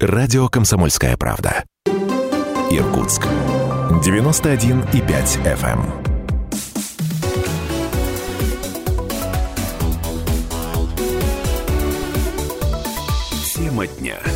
Радио «Комсомольская правда». Иркутск. 91,5 FM. Тема дня.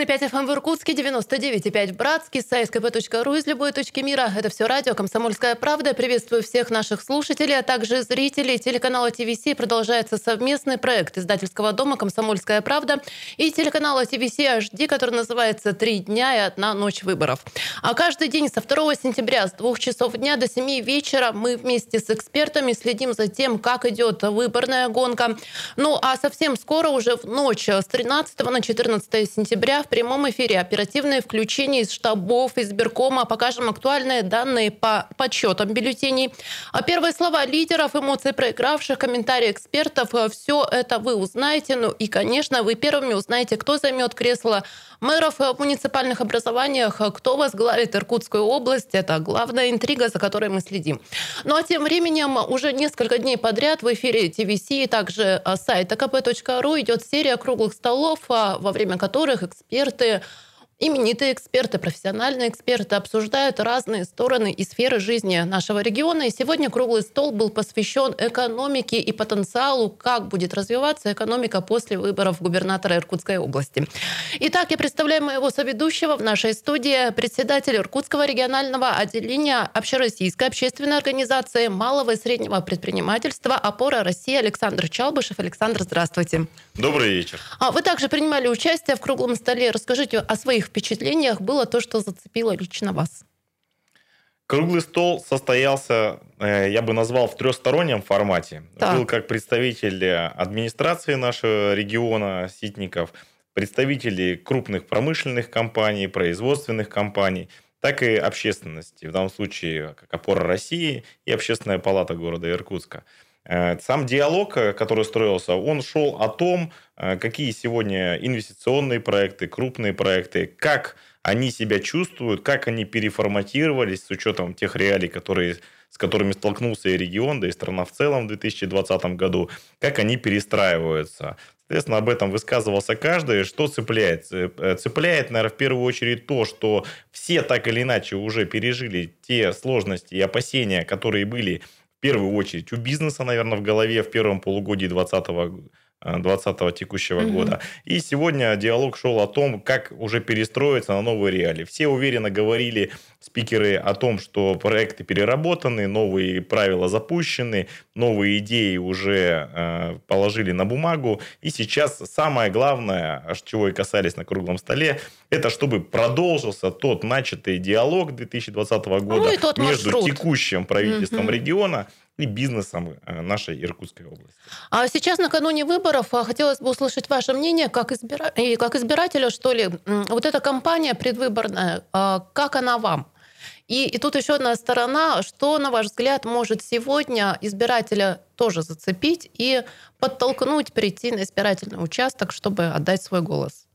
91,5 FM в Иркутске, 99,5 в Братске, сайт kp.ру из любой точки мира. Это все радио «Комсомольская правда». Приветствую всех наших слушателей, а также зрителей телеканала ТВС. Продолжается совместный проект издательского дома «Комсомольская правда» и телеканала ТВС HD, который называется «Три дня и одна ночь выборов». А каждый день со 2 сентября с 2 часов дня до 7 вечера мы вместе с экспертами следим за тем, как идет выборная гонка. Ну а совсем скоро, уже в ночь с 13 на 14 сентября, сентября в прямом эфире оперативное включение из штабов, избиркома. Покажем актуальные данные по подсчетам бюллетеней. А первые слова лидеров, эмоции проигравших, комментарии экспертов. Все это вы узнаете. Ну и, конечно, вы первыми узнаете, кто займет кресло мэров в муниципальных образованиях, кто возглавит Иркутскую область. Это главная интрига, за которой мы следим. Ну а тем временем уже несколько дней подряд в эфире ТВС и также сайта kp.ru идет серия круглых столов, во время которых эксперты Именитые эксперты, профессиональные эксперты обсуждают разные стороны и сферы жизни нашего региона. И сегодня круглый стол был посвящен экономике и потенциалу, как будет развиваться экономика после выборов губернатора Иркутской области. Итак, я представляю моего соведущего в нашей студии, председатель Иркутского регионального отделения Общероссийской общественной организации малого и среднего предпринимательства «Опора России» Александр Чалбышев. Александр, здравствуйте. Добрый вечер. А вы также принимали участие в круглом столе. Расскажите о своих впечатлениях было то, что зацепило лично вас? Круглый стол состоялся, э, я бы назвал, в трехстороннем формате. Так. Был как представитель администрации нашего региона Ситников, представители крупных промышленных компаний, производственных компаний, так и общественности. В данном случае как опора России и Общественная палата города Иркутска. Э, сам диалог, э, который строился, он шел о том, э, какие сегодня инвестиционные проекты, крупные проекты, как они себя чувствуют, как они переформатировались с учетом тех реалий, которые, с которыми столкнулся и регион, да и страна в целом в 2020 году, как они перестраиваются. Соответственно, об этом высказывался каждый. Что цепляет? Цепляет, наверное, в первую очередь то, что все так или иначе уже пережили те сложности и опасения, которые были первую очередь у бизнеса, наверное, в голове в первом полугодии 2020 2020 текущего угу. года. И сегодня диалог шел о том, как уже перестроиться на новые реалии. Все уверенно говорили, спикеры, о том, что проекты переработаны, новые правила запущены, новые идеи уже э, положили на бумагу. И сейчас самое главное, чего и касались на круглом столе, это чтобы продолжился тот начатый диалог 2020 года ну, между маршрут. текущим правительством угу. региона и бизнесом э, нашей Иркутской области. А сейчас накануне выборов а, хотелось бы услышать ваше мнение как, избира... и как избирателя, что ли. Вот эта кампания предвыборная, а, как она вам? И, и тут еще одна сторона, что, на ваш взгляд, может сегодня избирателя тоже зацепить и подтолкнуть прийти на избирательный участок, чтобы отдать свой голос?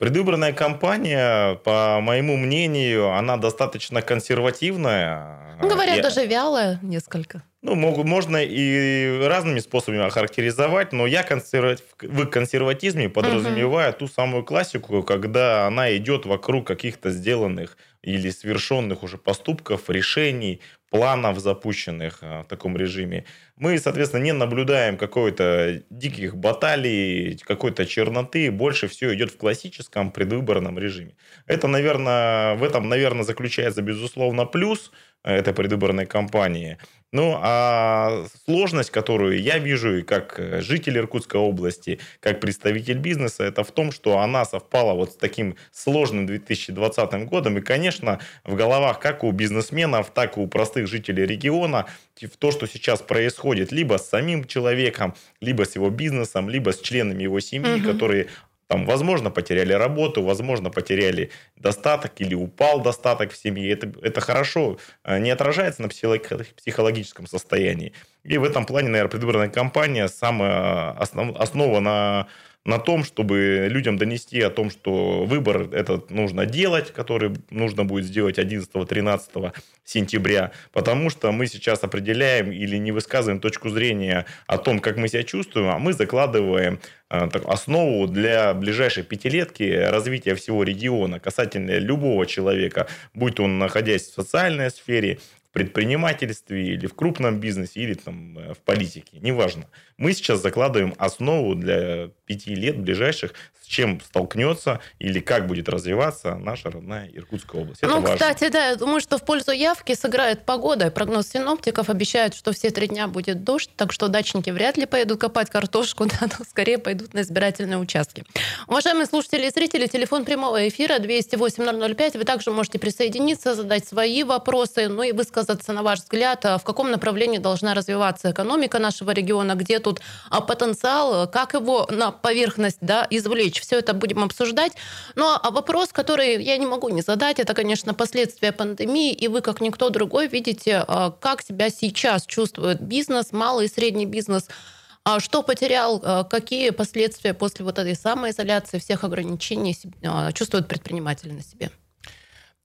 Предвыборная кампания, по моему мнению, она достаточно консервативная. Ну, говорят, и... даже вялая несколько. Ну, могу, можно и разными способами охарактеризовать, но я консерватив, в консерватизме подразумеваю uh-huh. ту самую классику, когда она идет вокруг каких-то сделанных или совершенных уже поступков, решений, планов запущенных а, в таком режиме. Мы, соответственно, не наблюдаем какой-то диких баталий, какой-то черноты. Больше все идет в классическом предвыборном режиме. Это, наверное, в этом, наверное, заключается, безусловно, плюс этой предвыборной кампании. Ну, а сложность, которую я вижу и как э, житель Иркутской области, как представитель бизнеса, это в том, что она совпала вот с таким сложным 2020 годом. И, конечно, в головах как у бизнесменов, так и у простых жителей региона в то, что сейчас происходит либо с самим человеком, либо с его бизнесом, либо с членами его семьи, угу. которые там, возможно, потеряли работу, возможно, потеряли достаток или упал достаток в семье. Это, это хорошо э, не отражается на психологическом состоянии. И в этом плане, наверное, предвыборная кампания самая основ, основа на на том, чтобы людям донести о том, что выбор этот нужно делать, который нужно будет сделать 11-13 сентября, потому что мы сейчас определяем или не высказываем точку зрения о том, как мы себя чувствуем, а мы закладываем э, основу для ближайшей пятилетки развития всего региона касательно любого человека, будь он находясь в социальной сфере, в предпринимательстве или в крупном бизнесе, или там э, в политике, неважно. Мы сейчас закладываем основу для пяти лет ближайших, с чем столкнется или как будет развиваться наша родная Иркутская область. Это ну, важно. кстати, да, я думаю, что в пользу явки сыграет погода. Прогноз синоптиков обещает, что все три дня будет дождь, так что дачники вряд ли поедут копать картошку, да, но скорее пойдут на избирательные участки. Уважаемые слушатели и зрители, телефон прямого эфира 208-005. Вы также можете присоединиться, задать свои вопросы, ну и высказаться, на ваш взгляд, а в каком направлении должна развиваться экономика нашего региона, где тут тут а, потенциал, как его на поверхность да, извлечь. Все это будем обсуждать. Но а вопрос, который я не могу не задать, это, конечно, последствия пандемии. И вы, как никто другой, видите, а, как себя сейчас чувствует бизнес, малый и средний бизнес, что потерял, какие последствия после вот этой самоизоляции, всех ограничений чувствуют предприниматели на себе?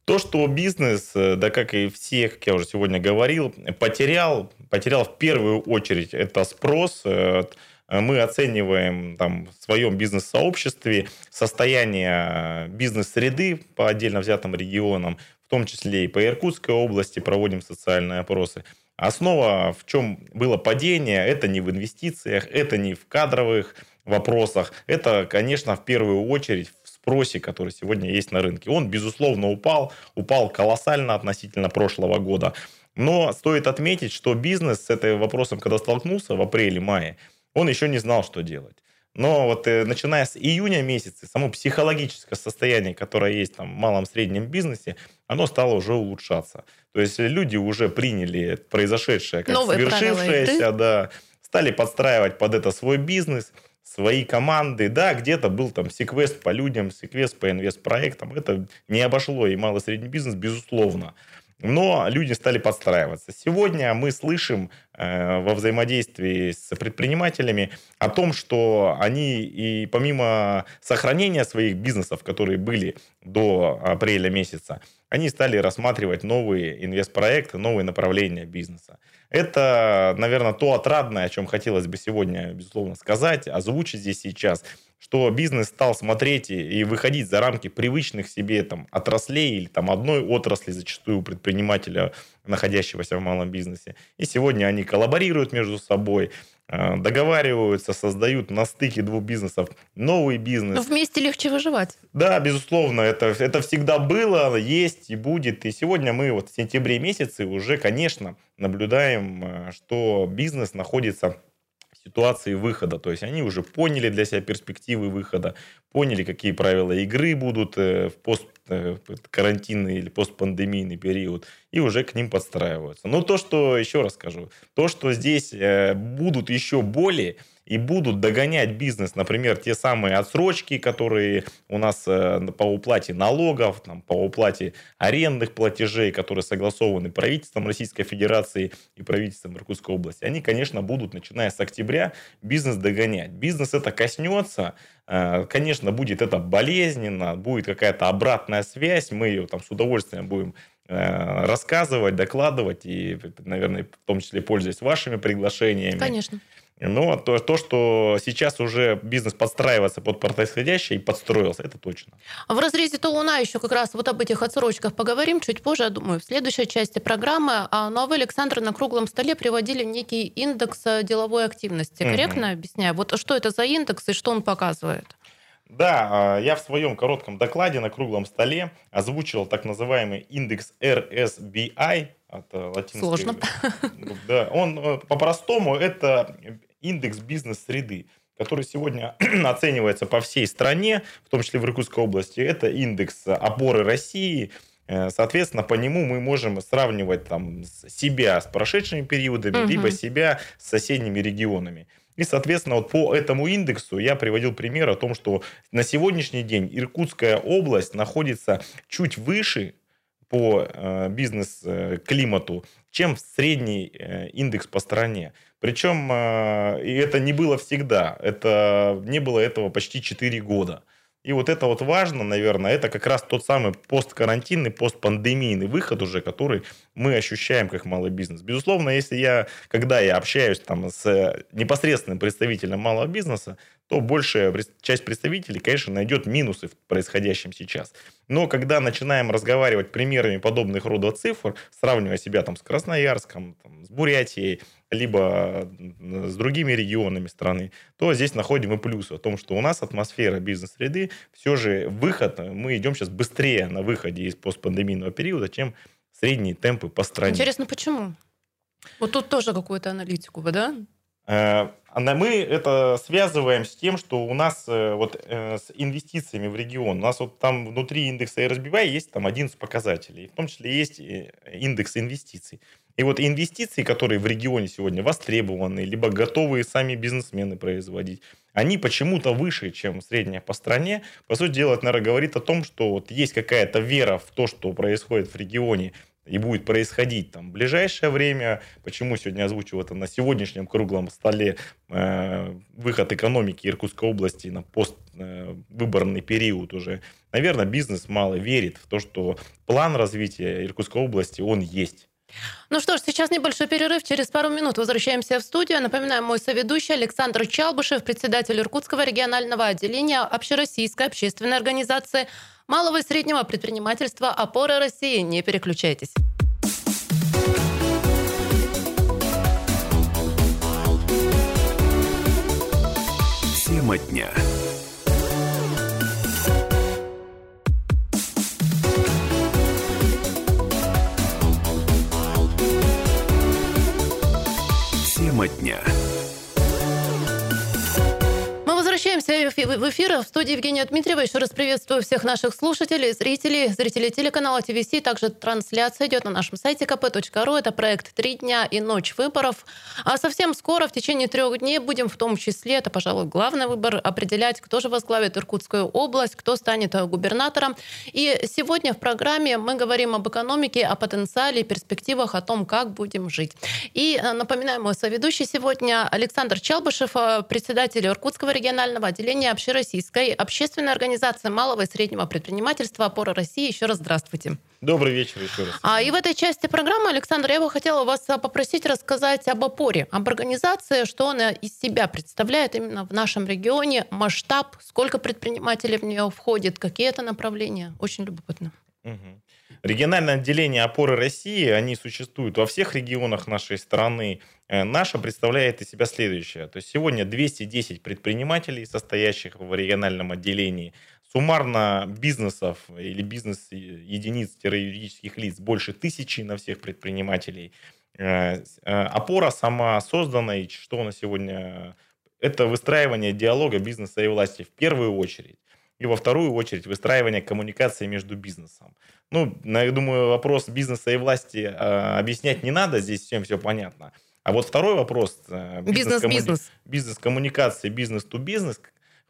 То, что бизнес, э, да как и все, как я уже сегодня говорил, потерял, потерял в первую очередь это спрос. Э, мы оцениваем там, в своем бизнес-сообществе состояние бизнес-среды по отдельно взятым регионам, в том числе и по Иркутской области проводим социальные опросы. Основа, в чем было падение, это не в инвестициях, это не в кадровых вопросах, это, конечно, в первую очередь спросе, который сегодня есть на рынке. Он, безусловно, упал, упал колоссально относительно прошлого года. Но стоит отметить, что бизнес с этим вопросом, когда столкнулся в апреле-мае, он еще не знал, что делать. Но вот э, начиная с июня месяца, само психологическое состояние, которое есть там в малом-среднем бизнесе, оно стало уже улучшаться. То есть люди уже приняли произошедшее как Новые свершившееся, да, стали подстраивать под это свой бизнес – свои команды. Да, где-то был там секвест по людям, секвест по инвестпроектам. Это не обошло и малый и средний бизнес, безусловно. Но люди стали подстраиваться. Сегодня мы слышим во взаимодействии с предпринимателями о том, что они и помимо сохранения своих бизнесов, которые были до апреля месяца, они стали рассматривать новые инвестпроекты, новые направления бизнеса. Это, наверное, то отрадное, о чем хотелось бы сегодня, безусловно, сказать, озвучить здесь сейчас, что бизнес стал смотреть и выходить за рамки привычных себе там, отраслей или там, одной отрасли, зачастую предпринимателя, находящегося в малом бизнесе. И сегодня они коллаборируют между собой, э, договариваются, создают на стыке двух бизнесов новый бизнес. Но вместе легче выживать. Да, безусловно, это, это всегда было, есть и будет. И сегодня мы вот в сентябре месяце уже, конечно, наблюдаем, э, что бизнес находится ситуации выхода. То есть они уже поняли для себя перспективы выхода, поняли, какие правила игры будут э, в посткарантинный э, или постпандемийный период, и уже к ним подстраиваются. Но то, что, еще раз скажу, то, что здесь будут еще более и будут догонять бизнес, например, те самые отсрочки, которые у нас э, по уплате налогов, там, по уплате арендных платежей, которые согласованы правительством Российской Федерации и правительством Иркутской области, они, конечно, будут, начиная с октября, бизнес догонять. Бизнес это коснется, э, конечно, будет это болезненно, будет какая-то обратная связь, мы ее там с удовольствием будем э, рассказывать, докладывать и, наверное, в том числе пользуясь вашими приглашениями. Конечно. Но то, то, что сейчас уже бизнес подстраивается под происходящее и подстроился, это точно. А в разрезе то луна еще как раз вот об этих отсрочках поговорим чуть позже, я думаю, в следующей части программы. А, но вы, Александр, на круглом столе приводили некий индекс э, деловой активности. Корректно угу. объясняю? Вот что это за индекс и что он показывает? Да, а, я в своем коротком докладе на круглом столе озвучил так называемый индекс RSBI, от э, латинской... Сложно. Да, он э, по-простому это индекс бизнес-среды, который сегодня оценивается по всей стране, в том числе в Иркутской области. Это индекс опоры России, э, Соответственно, по нему мы можем сравнивать там, себя с прошедшими периодами, угу. либо себя с соседними регионами. И, соответственно, вот по этому индексу я приводил пример о том, что на сегодняшний день Иркутская область находится чуть выше по э, бизнес-климату, чем средний э, индекс по стране. Причем и это не было всегда. Это, не было этого почти 4 года. И вот это вот важно, наверное, это как раз тот самый посткарантинный, постпандемийный выход уже, который мы ощущаем как малый бизнес. Безусловно, если я, когда я общаюсь там с непосредственным представителем малого бизнеса, то большая часть представителей, конечно, найдет минусы в происходящем сейчас. Но когда начинаем разговаривать примерами подобных рода цифр, сравнивая себя там с Красноярском, там, с Бурятией, либо с другими регионами страны, то здесь находим и плюсы о том, что у нас атмосфера бизнес-среды, все же выход, мы идем сейчас быстрее на выходе из постпандемийного периода, чем средние темпы по стране. Интересно, почему? Вот тут тоже какую-то аналитику да? Э, мы это связываем с тем, что у нас э, вот э, с инвестициями в регион, у нас вот там внутри индекса RSBY есть там 11 показателей, в том числе есть индекс инвестиций. И вот инвестиции, которые в регионе сегодня востребованы, либо готовые сами бизнесмены производить, они почему-то выше, чем средняя по стране. По сути дела, это, наверное, говорит о том, что вот есть какая-то вера в то, что происходит в регионе, и будет происходить там в ближайшее время. Почему сегодня озвучил это на сегодняшнем круглом столе э, выход экономики Иркутской области на поствыборный э, период уже. Наверное, бизнес мало верит в то, что план развития Иркутской области, он есть. Ну что ж, сейчас небольшой перерыв. Через пару минут возвращаемся в студию. Напоминаю, мой соведущий Александр Чалбышев, председатель Иркутского регионального отделения Общероссийской общественной организации малого и среднего предпринимательства «Опора России». Не переключайтесь. Тема дня. Тема дня. Возвращаемся в эфир. В студии Евгения Дмитриева. Еще раз приветствую всех наших слушателей, зрителей, зрителей телеканала ТВС. Также трансляция идет на нашем сайте kp.ru. Это проект «Три дня и ночь выборов». А совсем скоро, в течение трех дней, будем в том числе, это, пожалуй, главный выбор, определять, кто же возглавит Иркутскую область, кто станет губернатором. И сегодня в программе мы говорим об экономике, о потенциале, перспективах, о том, как будем жить. И э, напоминаю, мой соведущий сегодня Александр Чалбышев, э, председатель Иркутского регионального отделения Общероссийской общественной организации малого и среднего предпринимательства «Опора России». Еще раз здравствуйте. Добрый вечер еще раз. А, и в этой части программы, Александр, я бы хотела вас а, попросить рассказать об опоре, об организации, что она из себя представляет именно в нашем регионе, масштаб, сколько предпринимателей в нее входит, какие это направления. Очень любопытно. Угу. Региональное отделение опоры России, они существуют во всех регионах нашей страны. Э, наша представляет из себя следующее. То есть сегодня 210 предпринимателей, состоящих в региональном отделении. Суммарно бизнесов или бизнес-единиц-юридических лиц больше тысячи на всех предпринимателей. Э, э, опора сама создана, и что на сегодня... Это выстраивание диалога бизнеса и власти в первую очередь и во вторую очередь выстраивание коммуникации между бизнесом. Ну, я думаю, вопрос бизнеса и власти э, объяснять не надо, здесь всем все понятно. А вот второй вопрос э, бизнес-бизнес. Бизнес-коммуникации, бизнес-то-бизнес,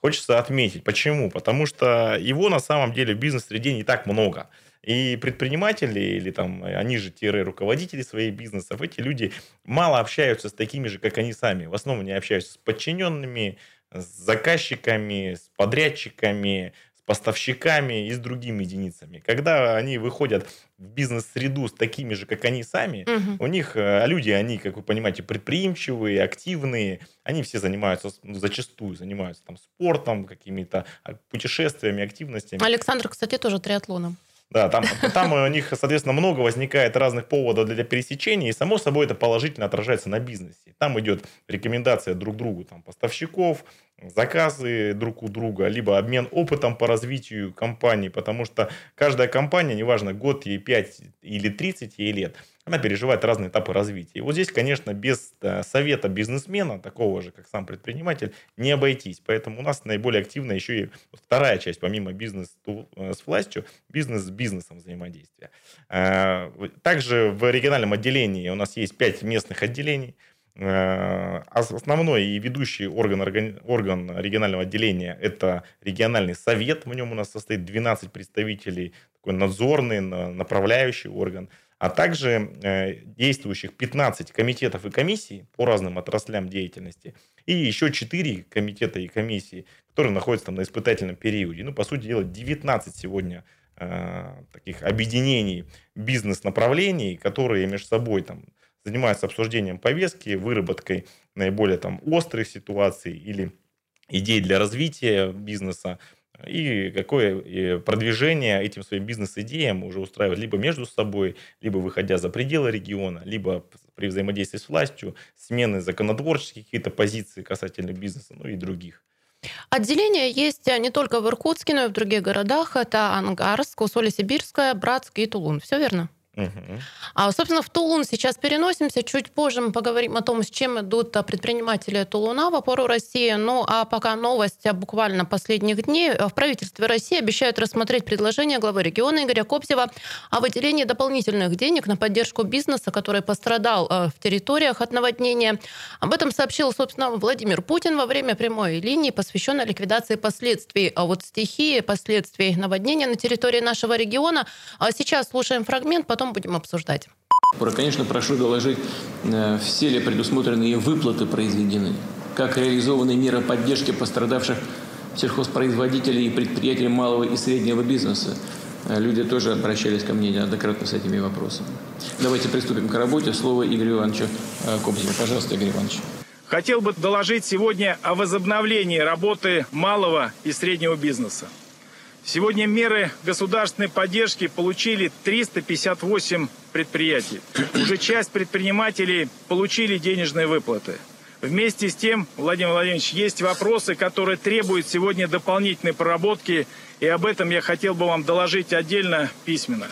хочется отметить. Почему? Потому что его на самом деле в бизнес-среде не так много. И предприниматели, или там, они же тире руководители своих бизнесов, эти люди мало общаются с такими же, как они сами. В основном они общаются с подчиненными, с заказчиками, с подрядчиками, поставщиками и с другими единицами. Когда они выходят в бизнес-среду с такими же, как они сами, угу. у них а люди, они, как вы понимаете, предприимчивые, активные, они все занимаются, ну, зачастую занимаются там спортом, какими-то а, путешествиями, активностями. Александр, кстати, тоже триатлоном. Да, там, там у них, соответственно, много возникает разных поводов для пересечения, и, само собой, это положительно отражается на бизнесе. Там идет рекомендация друг другу там, поставщиков, заказы друг у друга, либо обмен опытом по развитию компании, потому что каждая компания, неважно, год ей 5 или 30 ей лет, она переживает разные этапы развития. И вот здесь, конечно, без э, совета бизнесмена, такого же, как сам предприниматель, не обойтись. Поэтому у нас наиболее активна еще и вторая часть, помимо бизнес э, с властью, бизнес с бизнесом взаимодействия. Э, также в региональном отделении у нас есть 5 местных отделений, основной и ведущий орган, орган регионального отделения – это региональный совет. В нем у нас состоит 12 представителей такой надзорный, направляющий орган, а также э, действующих 15 комитетов и комиссий по разным отраслям деятельности и еще 4 комитета и комиссии, которые находятся там на испытательном периоде. Ну, по сути дела, 19 сегодня э, таких объединений бизнес-направлений, которые между собой там занимаются обсуждением повестки, выработкой наиболее там острых ситуаций или идей для развития бизнеса, и какое продвижение этим своим бизнес-идеям уже устраивать либо между собой, либо выходя за пределы региона, либо при взаимодействии с властью, смены законотворческих какие-то позиции касательно бизнеса, ну и других. Отделения есть не только в Иркутске, но и в других городах. Это Ангарск, Усолье-Сибирская, Братск и Тулун. Все верно? Угу. А, собственно, в Тулун сейчас переносимся. Чуть позже мы поговорим о том, с чем идут предприниматели Тулуна в опору России. Ну, а пока новость буквально последних дней. В правительстве России обещают рассмотреть предложение главы региона Игоря Кобзева о выделении дополнительных денег на поддержку бизнеса, который пострадал э, в территориях от наводнения. Об этом сообщил, собственно, Владимир Путин во время прямой линии, посвященной ликвидации последствий а вот стихии, последствий наводнения на территории нашего региона. А сейчас слушаем фрагмент, потом потом будем обсуждать. Конечно, прошу доложить, э, все ли предусмотренные выплаты произведены, как реализованы меры поддержки пострадавших сельхозпроизводителей и предприятий малого и среднего бизнеса. Э, люди тоже обращались ко мне неоднократно с этими вопросами. Давайте приступим к работе. Слово Игорю Ивановичу э, Кобзеву. Пожалуйста, Игорь Иванович. Хотел бы доложить сегодня о возобновлении работы малого и среднего бизнеса. Сегодня меры государственной поддержки получили 358 предприятий. Уже часть предпринимателей получили денежные выплаты. Вместе с тем, Владимир Владимирович, есть вопросы, которые требуют сегодня дополнительной проработки, и об этом я хотел бы вам доложить отдельно письменно.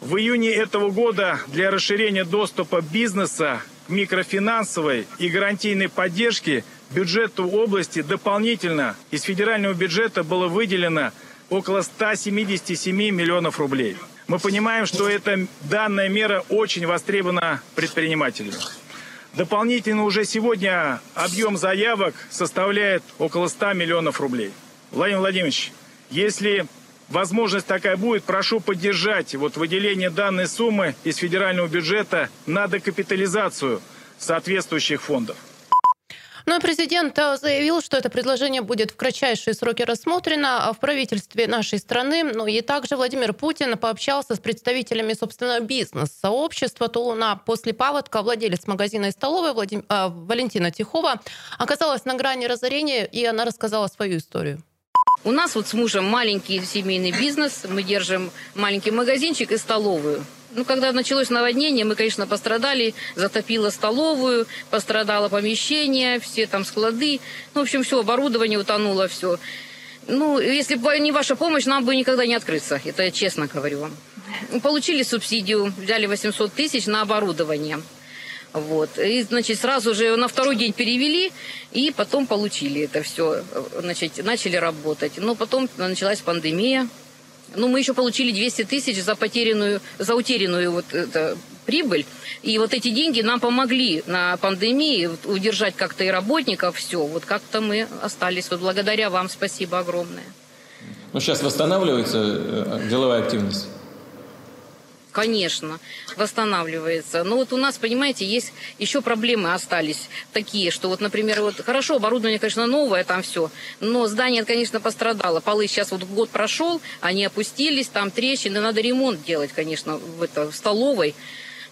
В июне этого года для расширения доступа бизнеса к микрофинансовой и гарантийной поддержке бюджету области дополнительно из федерального бюджета было выделено около 177 миллионов рублей. Мы понимаем, что эта данная мера очень востребована предпринимателями. Дополнительно уже сегодня объем заявок составляет около 100 миллионов рублей. Владимир Владимирович, если возможность такая будет, прошу поддержать вот выделение данной суммы из федерального бюджета на докапитализацию соответствующих фондов. Ну и президент э, заявил, что это предложение будет в кратчайшие сроки рассмотрено в правительстве нашей страны. Ну и также Владимир Путин пообщался с представителями, собственно, бизнес-сообщества Тулуна. После паводка владелец магазина и столовой Владим... э, Валентина Тихова оказалась на грани разорения, и она рассказала свою историю. У нас вот с мужем маленький семейный бизнес. Мы держим маленький магазинчик и столовую. Ну, когда началось наводнение, мы, конечно, пострадали. Затопило столовую, пострадало помещение, все там склады. Ну, в общем, все, оборудование утонуло, все. Ну, если бы не ваша помощь, нам бы никогда не открыться. Это я честно говорю вам. Получили субсидию, взяли 800 тысяч на оборудование. Вот. И, значит, сразу же на второй день перевели, и потом получили это все. Значит, начали работать. Но потом началась пандемия, ну, мы еще получили 200 тысяч за потерянную, за утерянную вот это, прибыль. И вот эти деньги нам помогли на пандемии удержать как-то и работников, все. Вот как-то мы остались. Вот благодаря вам спасибо огромное. Ну, сейчас восстанавливается э, деловая активность? Конечно, восстанавливается. Но вот у нас, понимаете, есть еще проблемы остались такие, что вот, например, вот хорошо, оборудование, конечно, новое там все, но здание, конечно, пострадало. Полы сейчас вот год прошел, они опустились, там трещины, надо ремонт делать, конечно, в, это, в столовой.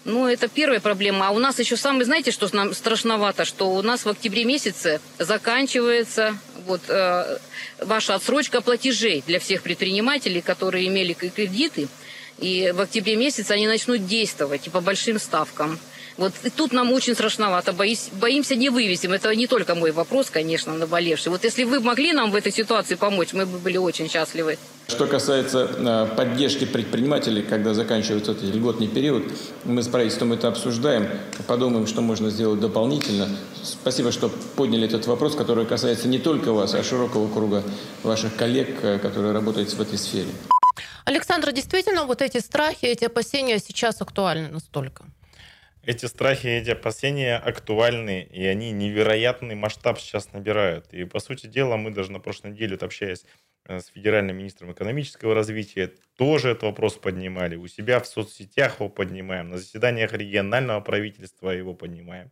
Ну, это первая проблема. А у нас еще самое, знаете, что нам страшновато, что у нас в октябре месяце заканчивается вот э, ваша отсрочка платежей для всех предпринимателей, которые имели кредиты. И в октябре месяце они начнут действовать и по большим ставкам. Вот и тут нам очень страшновато. Боюсь, боимся, не вывесим. Это не только мой вопрос, конечно, наболевший. Вот если вы могли нам в этой ситуации помочь, мы бы были очень счастливы. Что касается э, поддержки предпринимателей, когда заканчивается этот льготный период, мы с правительством это обсуждаем, подумаем, что можно сделать дополнительно. Спасибо, что подняли этот вопрос, который касается не только вас, а широкого круга ваших коллег, э, которые работают в этой сфере. Александр, действительно, вот эти страхи, эти опасения сейчас актуальны настолько? Эти страхи, эти опасения актуальны, и они невероятный масштаб сейчас набирают. И, по сути дела, мы даже на прошлой неделе, общаясь э, с федеральным министром экономического развития тоже этот вопрос поднимали. У себя в соцсетях его поднимаем, на заседаниях регионального правительства его поднимаем.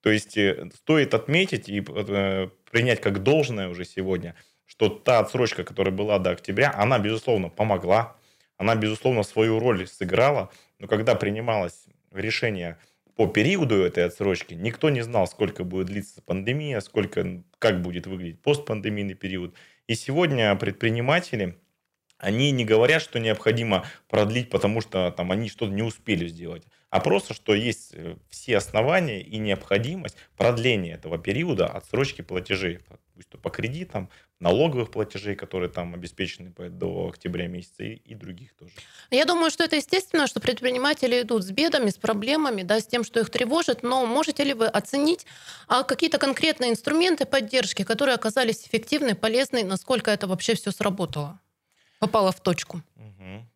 То есть э, стоит отметить и э, принять как должное уже сегодня, что та отсрочка, которая была до октября, она, безусловно, помогла, она, безусловно, свою роль сыграла, но когда принималось решение по периоду этой отсрочки, никто не знал, сколько будет длиться пандемия, сколько, как будет выглядеть постпандемийный период. И сегодня предприниматели, они не говорят, что необходимо продлить, потому что там они что-то не успели сделать а просто, что есть э, все основания и необходимость продления этого периода отсрочки платежей, пусть то по кредитам, налоговых платежей, которые там обеспечены до октября месяца, и, и других тоже. Я думаю, что это естественно, что предприниматели идут с бедами, с проблемами, да, с тем, что их тревожит, но можете ли вы оценить а, какие-то конкретные инструменты поддержки, которые оказались эффективны, полезны, насколько это вообще все сработало, попало в точку? Угу.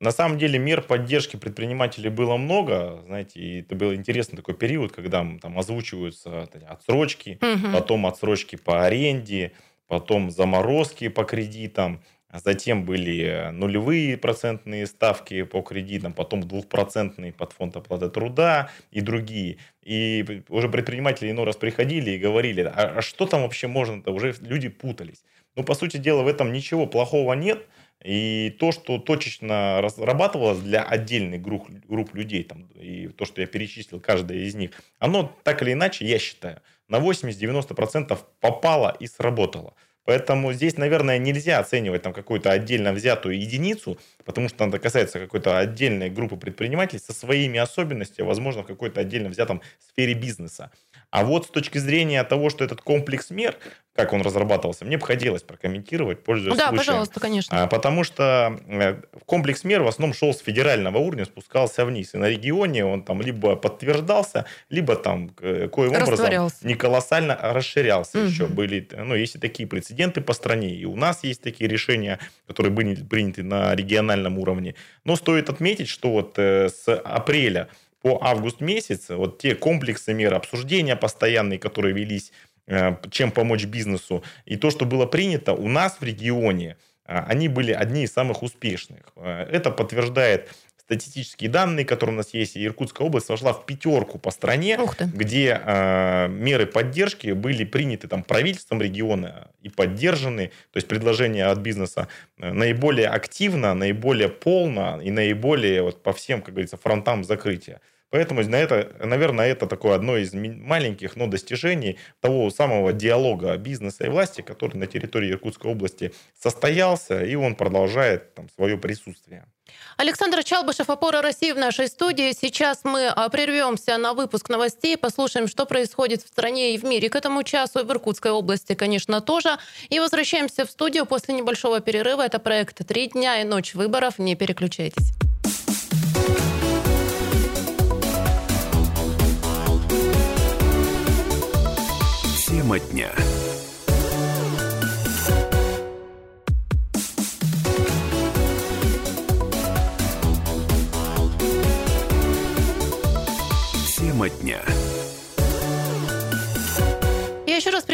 На самом деле мер поддержки предпринимателей было много, знаете, и это был интересный такой период, когда там озвучиваются отсрочки, угу. потом отсрочки по аренде, потом заморозки по кредитам, затем были нулевые процентные ставки по кредитам, потом двухпроцентные под фонд оплаты труда и другие. И уже предприниматели иной раз приходили и говорили, а, а что там вообще можно-то? Уже люди путались. Ну, по сути дела, в этом ничего плохого нет – и то, что точечно разрабатывалось для отдельных групп, групп людей, там, и то, что я перечислил, каждая из них, оно так или иначе, я считаю, на 80-90% попало и сработало. Поэтому здесь, наверное, нельзя оценивать там какую-то отдельно взятую единицу, потому что это касается какой-то отдельной группы предпринимателей со своими особенностями, возможно, в какой-то отдельно взятом сфере бизнеса. А вот с точки зрения того, что этот комплекс мер, как он разрабатывался, мне бы хотелось прокомментировать, пользуясь да, случаем. Да, пожалуйста, конечно. А, потому что э, комплекс мер в основном шел с федерального уровня, спускался вниз. И на регионе он там либо подтверждался, либо там коим образом не колоссально расширялся угу. еще. Были, ну, есть и такие прецеденты по стране, и у нас есть такие решения, которые были приняты на региональном уровне. Но стоит отметить, что вот э, с апреля по август месяц, вот те комплексы мер, обсуждения постоянные, которые велись, э, чем помочь бизнесу, и то, что было принято у нас в регионе, э, они были одни из самых успешных. Э, это подтверждает статистические данные, которые у нас есть, и Иркутская область вошла в пятерку по стране, где э, меры поддержки были приняты там, правительством региона и поддержаны, то есть предложения от бизнеса наиболее активно, наиболее полно и наиболее вот, по всем, как говорится, фронтам закрытия. Поэтому на это, наверное, это такое одно из маленьких, но достижений того самого диалога бизнеса и власти, который на территории Иркутской области состоялся, и он продолжает там, свое присутствие. Александр Чалбышев, «Опора России» в нашей студии. Сейчас мы а, прервемся на выпуск новостей, послушаем, что происходит в стране и в мире к этому часу, и в Иркутской области, конечно, тоже. И возвращаемся в студию после небольшого перерыва. Это проект «Три дня и ночь выборов». Не переключайтесь. Тема дня.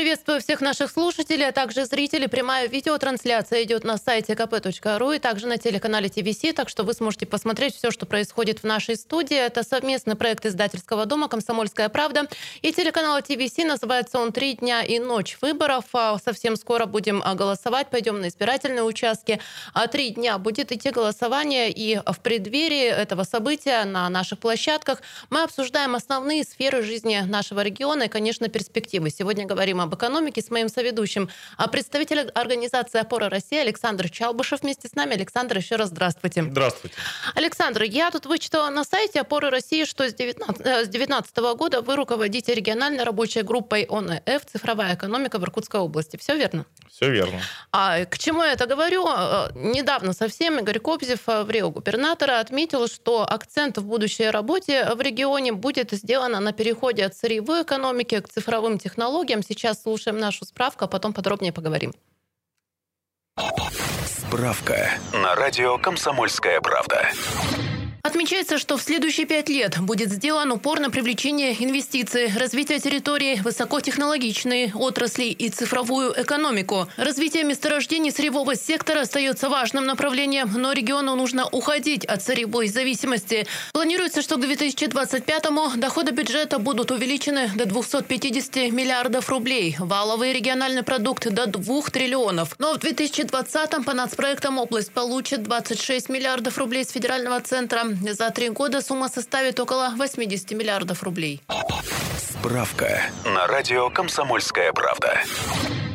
Приветствую всех наших слушателей, а также зрителей. Прямая видеотрансляция идет на сайте kp.ru и также на телеканале ТВС, так что вы сможете посмотреть все, что происходит в нашей студии. Это совместный проект издательского дома «Комсомольская правда» и телеканала ТВС. Называется он «Три дня и ночь выборов». А совсем скоро будем а, голосовать, пойдем на избирательные участки. А три дня будет идти голосование, и в преддверии этого события на наших площадках мы обсуждаем основные сферы жизни нашего региона и, конечно, перспективы. Сегодня говорим об экономике с моим соведущим, а представитель организации «Опора России» Александр Чалбышев вместе с нами. Александр, еще раз здравствуйте. Здравствуйте. Александр, я тут вычитала на сайте «Опоры России», что с 2019 э, года вы руководите региональной рабочей группой ОНФ «Цифровая экономика» в Иркутской области. Все верно? Все верно. А к чему я это говорю? Э, недавно совсем Игорь Кобзев э, в Рио губернатора отметил, что акцент в будущей работе в регионе будет сделан на переходе от сырьевой экономики к цифровым технологиям, Сейчас слушаем нашу справку, а потом подробнее поговорим. Справка на радио «Комсомольская правда». Отмечается, что в следующие пять лет будет сделан упор на привлечение инвестиций, развитие территории, высокотехнологичные отрасли и цифровую экономику. Развитие месторождений сырьевого сектора остается важным направлением, но региону нужно уходить от сырьевой зависимости. Планируется, что к 2025-му доходы бюджета будут увеличены до 250 миллиардов рублей, валовый региональный продукт до 2 триллионов. Но в 2020-м по нацпроектам область получит 26 миллиардов рублей с федерального центра, за три года сумма составит около 80 миллиардов рублей. Справка на радио «Комсомольская правда».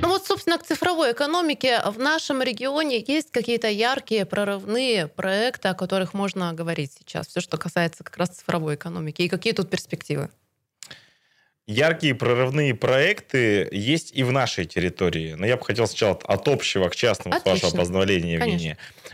Ну вот, собственно, к цифровой экономике в нашем регионе есть какие-то яркие прорывные проекты, о которых можно говорить сейчас. Все, что касается как раз цифровой экономики. И какие тут перспективы? Яркие прорывные проекты есть и в нашей территории. Но я бы хотел сначала от общего к частному, Отлично. с вашего позволения, Евгения. Э,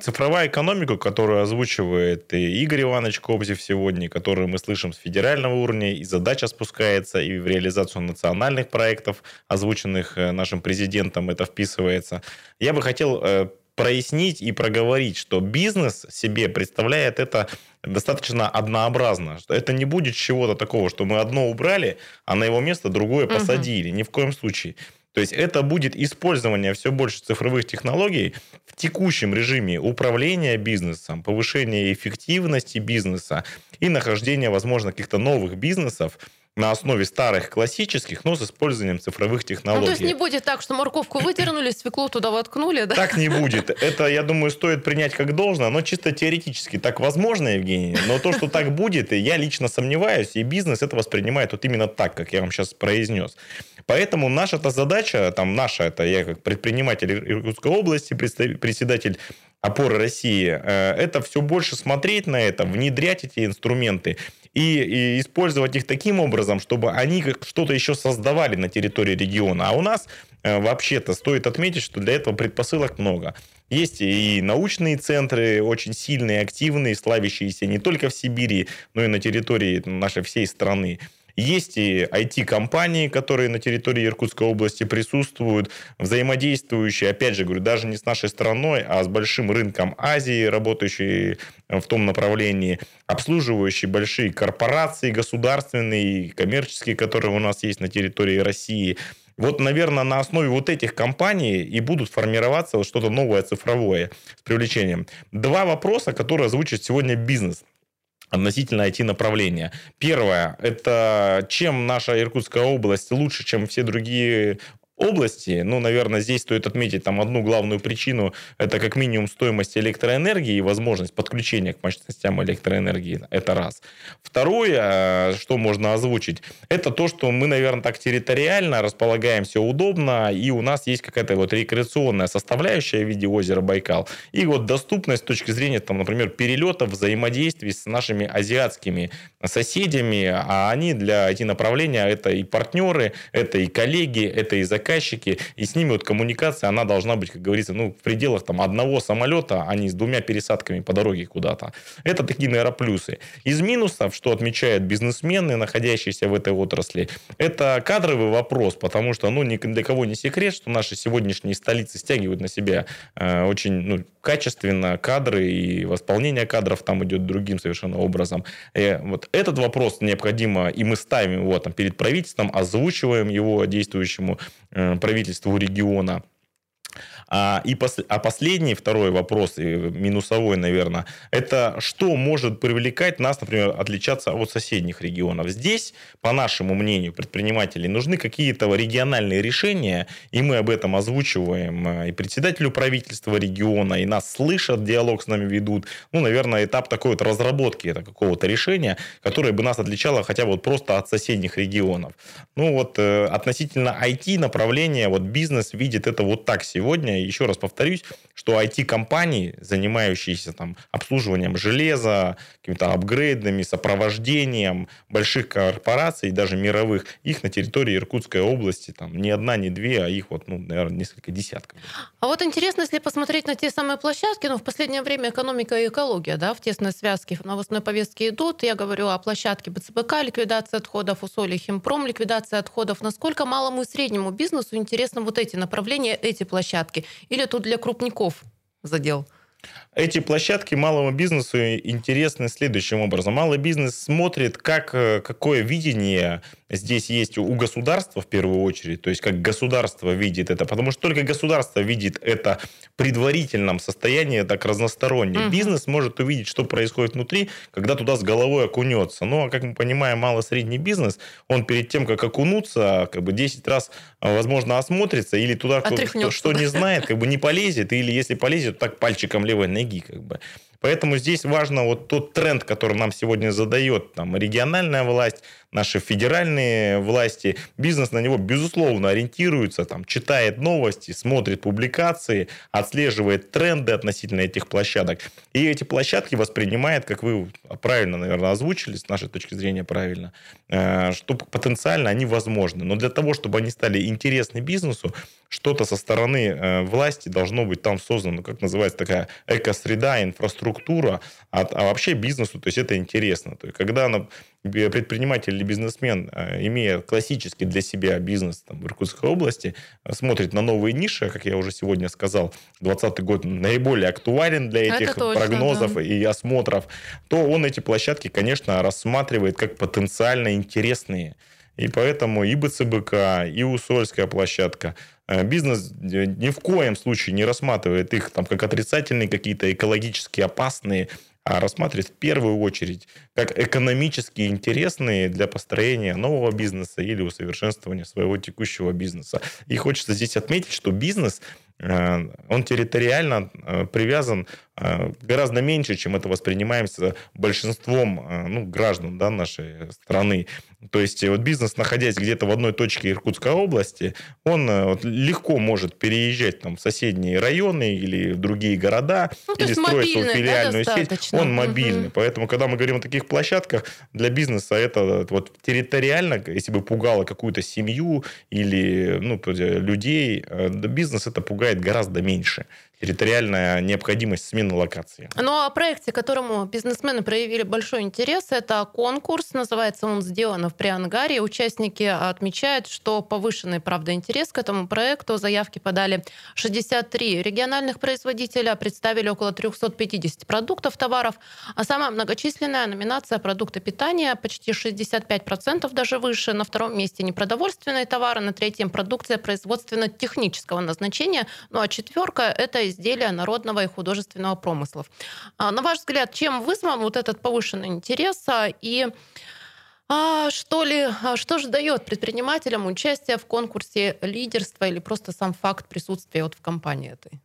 цифровая экономика, которую озвучивает и Игорь Иванович Кобзев сегодня, которую мы слышим с федерального уровня, и задача спускается, и в реализацию национальных проектов, озвученных э, нашим президентом, это вписывается. Я бы хотел э, прояснить и проговорить, что бизнес себе представляет это достаточно однообразно. Что это не будет чего-то такого, что мы одно убрали, а на его место другое посадили. Угу. Ни в коем случае. То есть это будет использование все больше цифровых технологий в текущем режиме управления бизнесом, повышения эффективности бизнеса и нахождения, возможно, каких-то новых бизнесов, на основе старых классических, но с использованием цифровых технологий. Ну, то есть не будет так, что морковку выдернули, свеклу туда воткнули, да? Так не будет. Это, я думаю, стоит принять как должное, но чисто теоретически так возможно, Евгений. Но то, что так будет, я лично сомневаюсь, и бизнес это воспринимает вот именно так, как я вам сейчас произнес. Поэтому наша-то задача, там наша, это я как предприниматель Иркутской области, председатель опоры России, э, это все больше смотреть на это, внедрять эти инструменты и, и использовать их таким образом, чтобы они что-то еще создавали на территории региона. А у нас э, вообще-то стоит отметить, что для этого предпосылок много. Есть и научные центры очень сильные, активные, славящиеся не только в Сибири, но и на территории нашей всей страны. Есть и IT-компании, которые на территории Иркутской области присутствуют, взаимодействующие, опять же, говорю, даже не с нашей страной, а с большим рынком Азии, работающие в том направлении, обслуживающие большие корпорации государственные коммерческие, которые у нас есть на территории России. Вот, наверное, на основе вот этих компаний и будут формироваться что-то новое цифровое с привлечением. Два вопроса, которые озвучит сегодня бизнес – относительно IT-направления. Первое, это чем наша Иркутская область лучше, чем все другие области, ну, наверное, здесь стоит отметить там одну главную причину, это как минимум стоимость электроэнергии и возможность подключения к мощностям электроэнергии. Это раз. Второе, э, что можно озвучить, это то, что мы, наверное, так территориально располагаемся удобно, и у нас есть какая-то вот рекреационная составляющая в виде озера Байкал, и вот доступность с точки зрения, там, например, перелетов, взаимодействий с нашими азиатскими соседями, а они для IT-направления это и партнеры, это и коллеги, это и заказчики, заказчики, и с ними вот коммуникация, она должна быть, как говорится, ну, в пределах там одного самолета, а не с двумя пересадками по дороге куда-то. Это такие, наверное, плюсы. Из минусов, что отмечают бизнесмены, находящиеся в этой отрасли, это кадровый вопрос, потому что, ну, ни для кого не секрет, что наши сегодняшние столицы стягивают на себя э, очень ну, качественно кадры, и восполнение кадров там идет другим совершенно образом. И э, вот этот вопрос необходимо, и мы ставим его там перед правительством, озвучиваем его действующему Э, правительству региона а, и пос, а последний, второй вопрос, и минусовой, наверное, это что может привлекать нас, например, отличаться от соседних регионов. Здесь, по нашему мнению, предпринимателей нужны какие-то региональные решения, и мы об этом озвучиваем э, и председателю правительства региона, и нас слышат, диалог с нами ведут. Ну, наверное, этап такой вот разработки это какого-то решения, которое бы нас отличало хотя бы вот просто от соседних регионов. Ну, вот э, относительно IT-направления, вот бизнес видит это вот так сегодня, еще раз повторюсь, что IT-компании, занимающиеся там обслуживанием железа, какими-то апгрейдами, сопровождением больших корпораций, даже мировых, их на территории Иркутской области там не одна, не две, а их вот, ну, наверное, несколько десятков. А вот интересно, если посмотреть на те самые площадки, ну, в последнее время экономика и экология, да, в тесной связке в новостной повестке идут. Я говорю о площадке БЦБК, ликвидация отходов, Усолье, Химпром, ликвидация отходов. Насколько малому и среднему бизнесу интересны вот эти направления, эти площадки? Или тут для крупников задел? Эти площадки малому бизнесу интересны следующим образом. Малый бизнес смотрит, как, э, какое видение здесь есть у государства в первую очередь, то есть как государство видит это, потому что только государство видит это в предварительном состоянии, так разносторонне. Угу. Бизнес может увидеть, что происходит внутри, когда туда с головой окунется. Ну, а как мы понимаем, мало-средний бизнес, он перед тем, как окунуться, как бы 10 раз, возможно, осмотрится или туда, кто, что не знает, как бы не полезет, или если полезет, так пальчиком левой ноги, как бы. Поэтому здесь важно вот тот тренд, который нам сегодня задает там, региональная власть, наши федеральные власти. Бизнес на него, безусловно, ориентируется, там, читает новости, смотрит публикации, отслеживает тренды относительно этих площадок. И эти площадки воспринимает, как вы правильно, наверное, озвучили, с нашей точки зрения правильно, э, что потенциально они возможны. Но для того, чтобы они стали интересны бизнесу, что-то со стороны э, власти должно быть там создано, как называется такая экосреда, инфраструктура, а, а вообще бизнесу, то есть это интересно. То есть когда предприниматель или бизнесмен, э, имея классический для себя бизнес там, в Иркутской области, смотрит на новые ниши, как я уже сегодня сказал, 2020 год наиболее актуален для этих точно, прогнозов да. и осмотров, то он эти площадки, конечно, рассматривает как потенциально интересные. И поэтому и БЦБК, и Усольская площадка – Э, бизнес ни в коем случае не рассматривает их там, как отрицательные какие-то экологически опасные, а рассматривает в первую очередь как экономически интересные для построения нового бизнеса или усовершенствования своего текущего бизнеса. И хочется здесь отметить, что бизнес Э, он территориально э, привязан э, гораздо меньше, чем это воспринимается большинством ну, граждан да, нашей страны. То есть вот бизнес, находясь где-то в одной точке Иркутской области, он вот, легко может переезжать там, в соседние районы или в другие города, ну, или строить свою филиальную да, сеть. Он мобильный. Угу. Поэтому, когда мы говорим о таких площадках, для бизнеса это вот территориально, если бы пугало какую-то семью или ну, людей, бизнес это пугает пугает гораздо меньше территориальная необходимость смены локации. Ну, о проекте, которому бизнесмены проявили большой интерес, это конкурс, называется он «Сделано в Приангаре». Участники отмечают, что повышенный, правда, интерес к этому проекту. Заявки подали 63 региональных производителя, представили около 350 продуктов, товаров, а самая многочисленная номинация продукты питания, почти 65%, даже выше. На втором месте непродовольственные товары, на третьем продукция производственно-технического назначения, ну а четверка – это изделия народного и художественного промыслов. А, на ваш взгляд, чем вызван вот этот повышенный интерес а, и а что ли, а что же дает предпринимателям участие в конкурсе лидерства или просто сам факт присутствия вот в компании этой?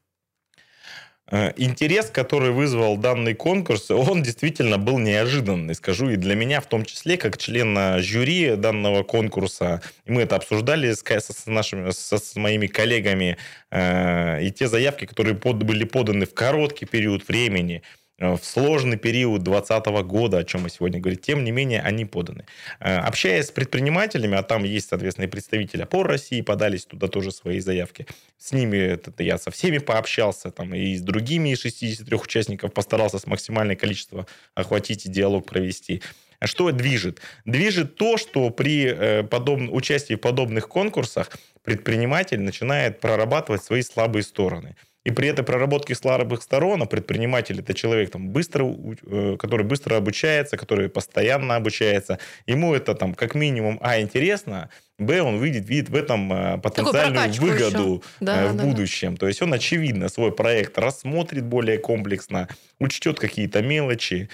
Э, интерес, который вызвал данный конкурс, он действительно был неожиданный, скажу, и для меня в том числе, как члена жюри данного конкурса. Мы это обсуждали с, с, нашими, с, с моими коллегами, э, и те заявки, которые под, были поданы в короткий период времени – в сложный период 2020 года, о чем мы сегодня говорим, тем не менее они поданы. Э, общаясь с предпринимателями, а там есть, соответственно, и представители опор России, подались туда тоже свои заявки. С ними это, я со всеми пообщался, там, и с другими 63 участников постарался с максимальное количество охватить и диалог провести. Что движет? Движет то, что при э, подоб... участии в подобных конкурсах предприниматель начинает прорабатывать свои слабые стороны – и при этой проработке слабых сторон, а предприниматель это человек, там, быстро, э, который быстро обучается, который постоянно обучается, ему это там как минимум, а, интересно, Б, он видит, видит в этом э, потенциальную выгоду э, да, в да, будущем. Да. То есть он, очевидно, свой проект рассмотрит более комплексно, учтет какие-то мелочи,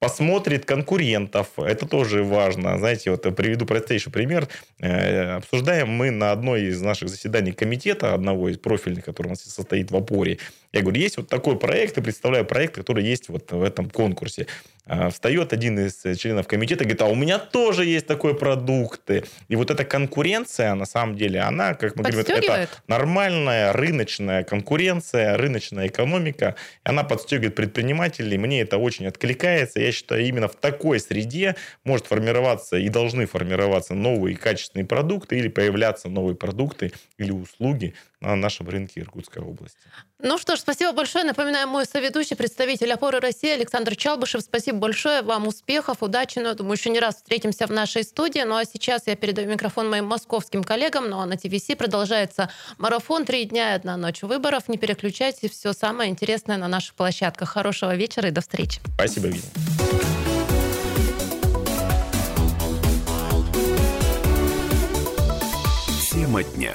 посмотрит конкурентов. Это тоже важно. Знаете, вот приведу простейший пример. Э, обсуждаем мы на одной из наших заседаний комитета, одного из профильных, который у нас состоит в опоре. Я говорю, есть вот такой проект, и представляю проект, который есть вот в этом конкурсе. А, встает один из членов комитета и говорит, а у меня тоже есть такой продукт. И вот эта конкуренция, на самом деле, она, как мы говорим, это нормальная рыночная конкуренция, рыночная экономика. Она подстегивает предпринимателей. Мне это очень откликается. Я считаю, именно в такой среде может формироваться и должны формироваться новые качественные продукты или появляться новые продукты или услуги, на нашем рынке Иркутской области. Ну что ж, спасибо большое. Напоминаю, мой соведущий, представитель «Опоры России» Александр Чалбышев. Спасибо большое. Вам успехов, удачи. Ну, думаю, еще не раз встретимся в нашей студии. Ну а сейчас я передаю микрофон моим московским коллегам. Ну а на ТВС продолжается марафон «Три дня и одна ночь выборов». Не переключайтесь. Все самое интересное на наших площадках. Хорошего вечера и до встречи. Спасибо, Вина. Тема дня.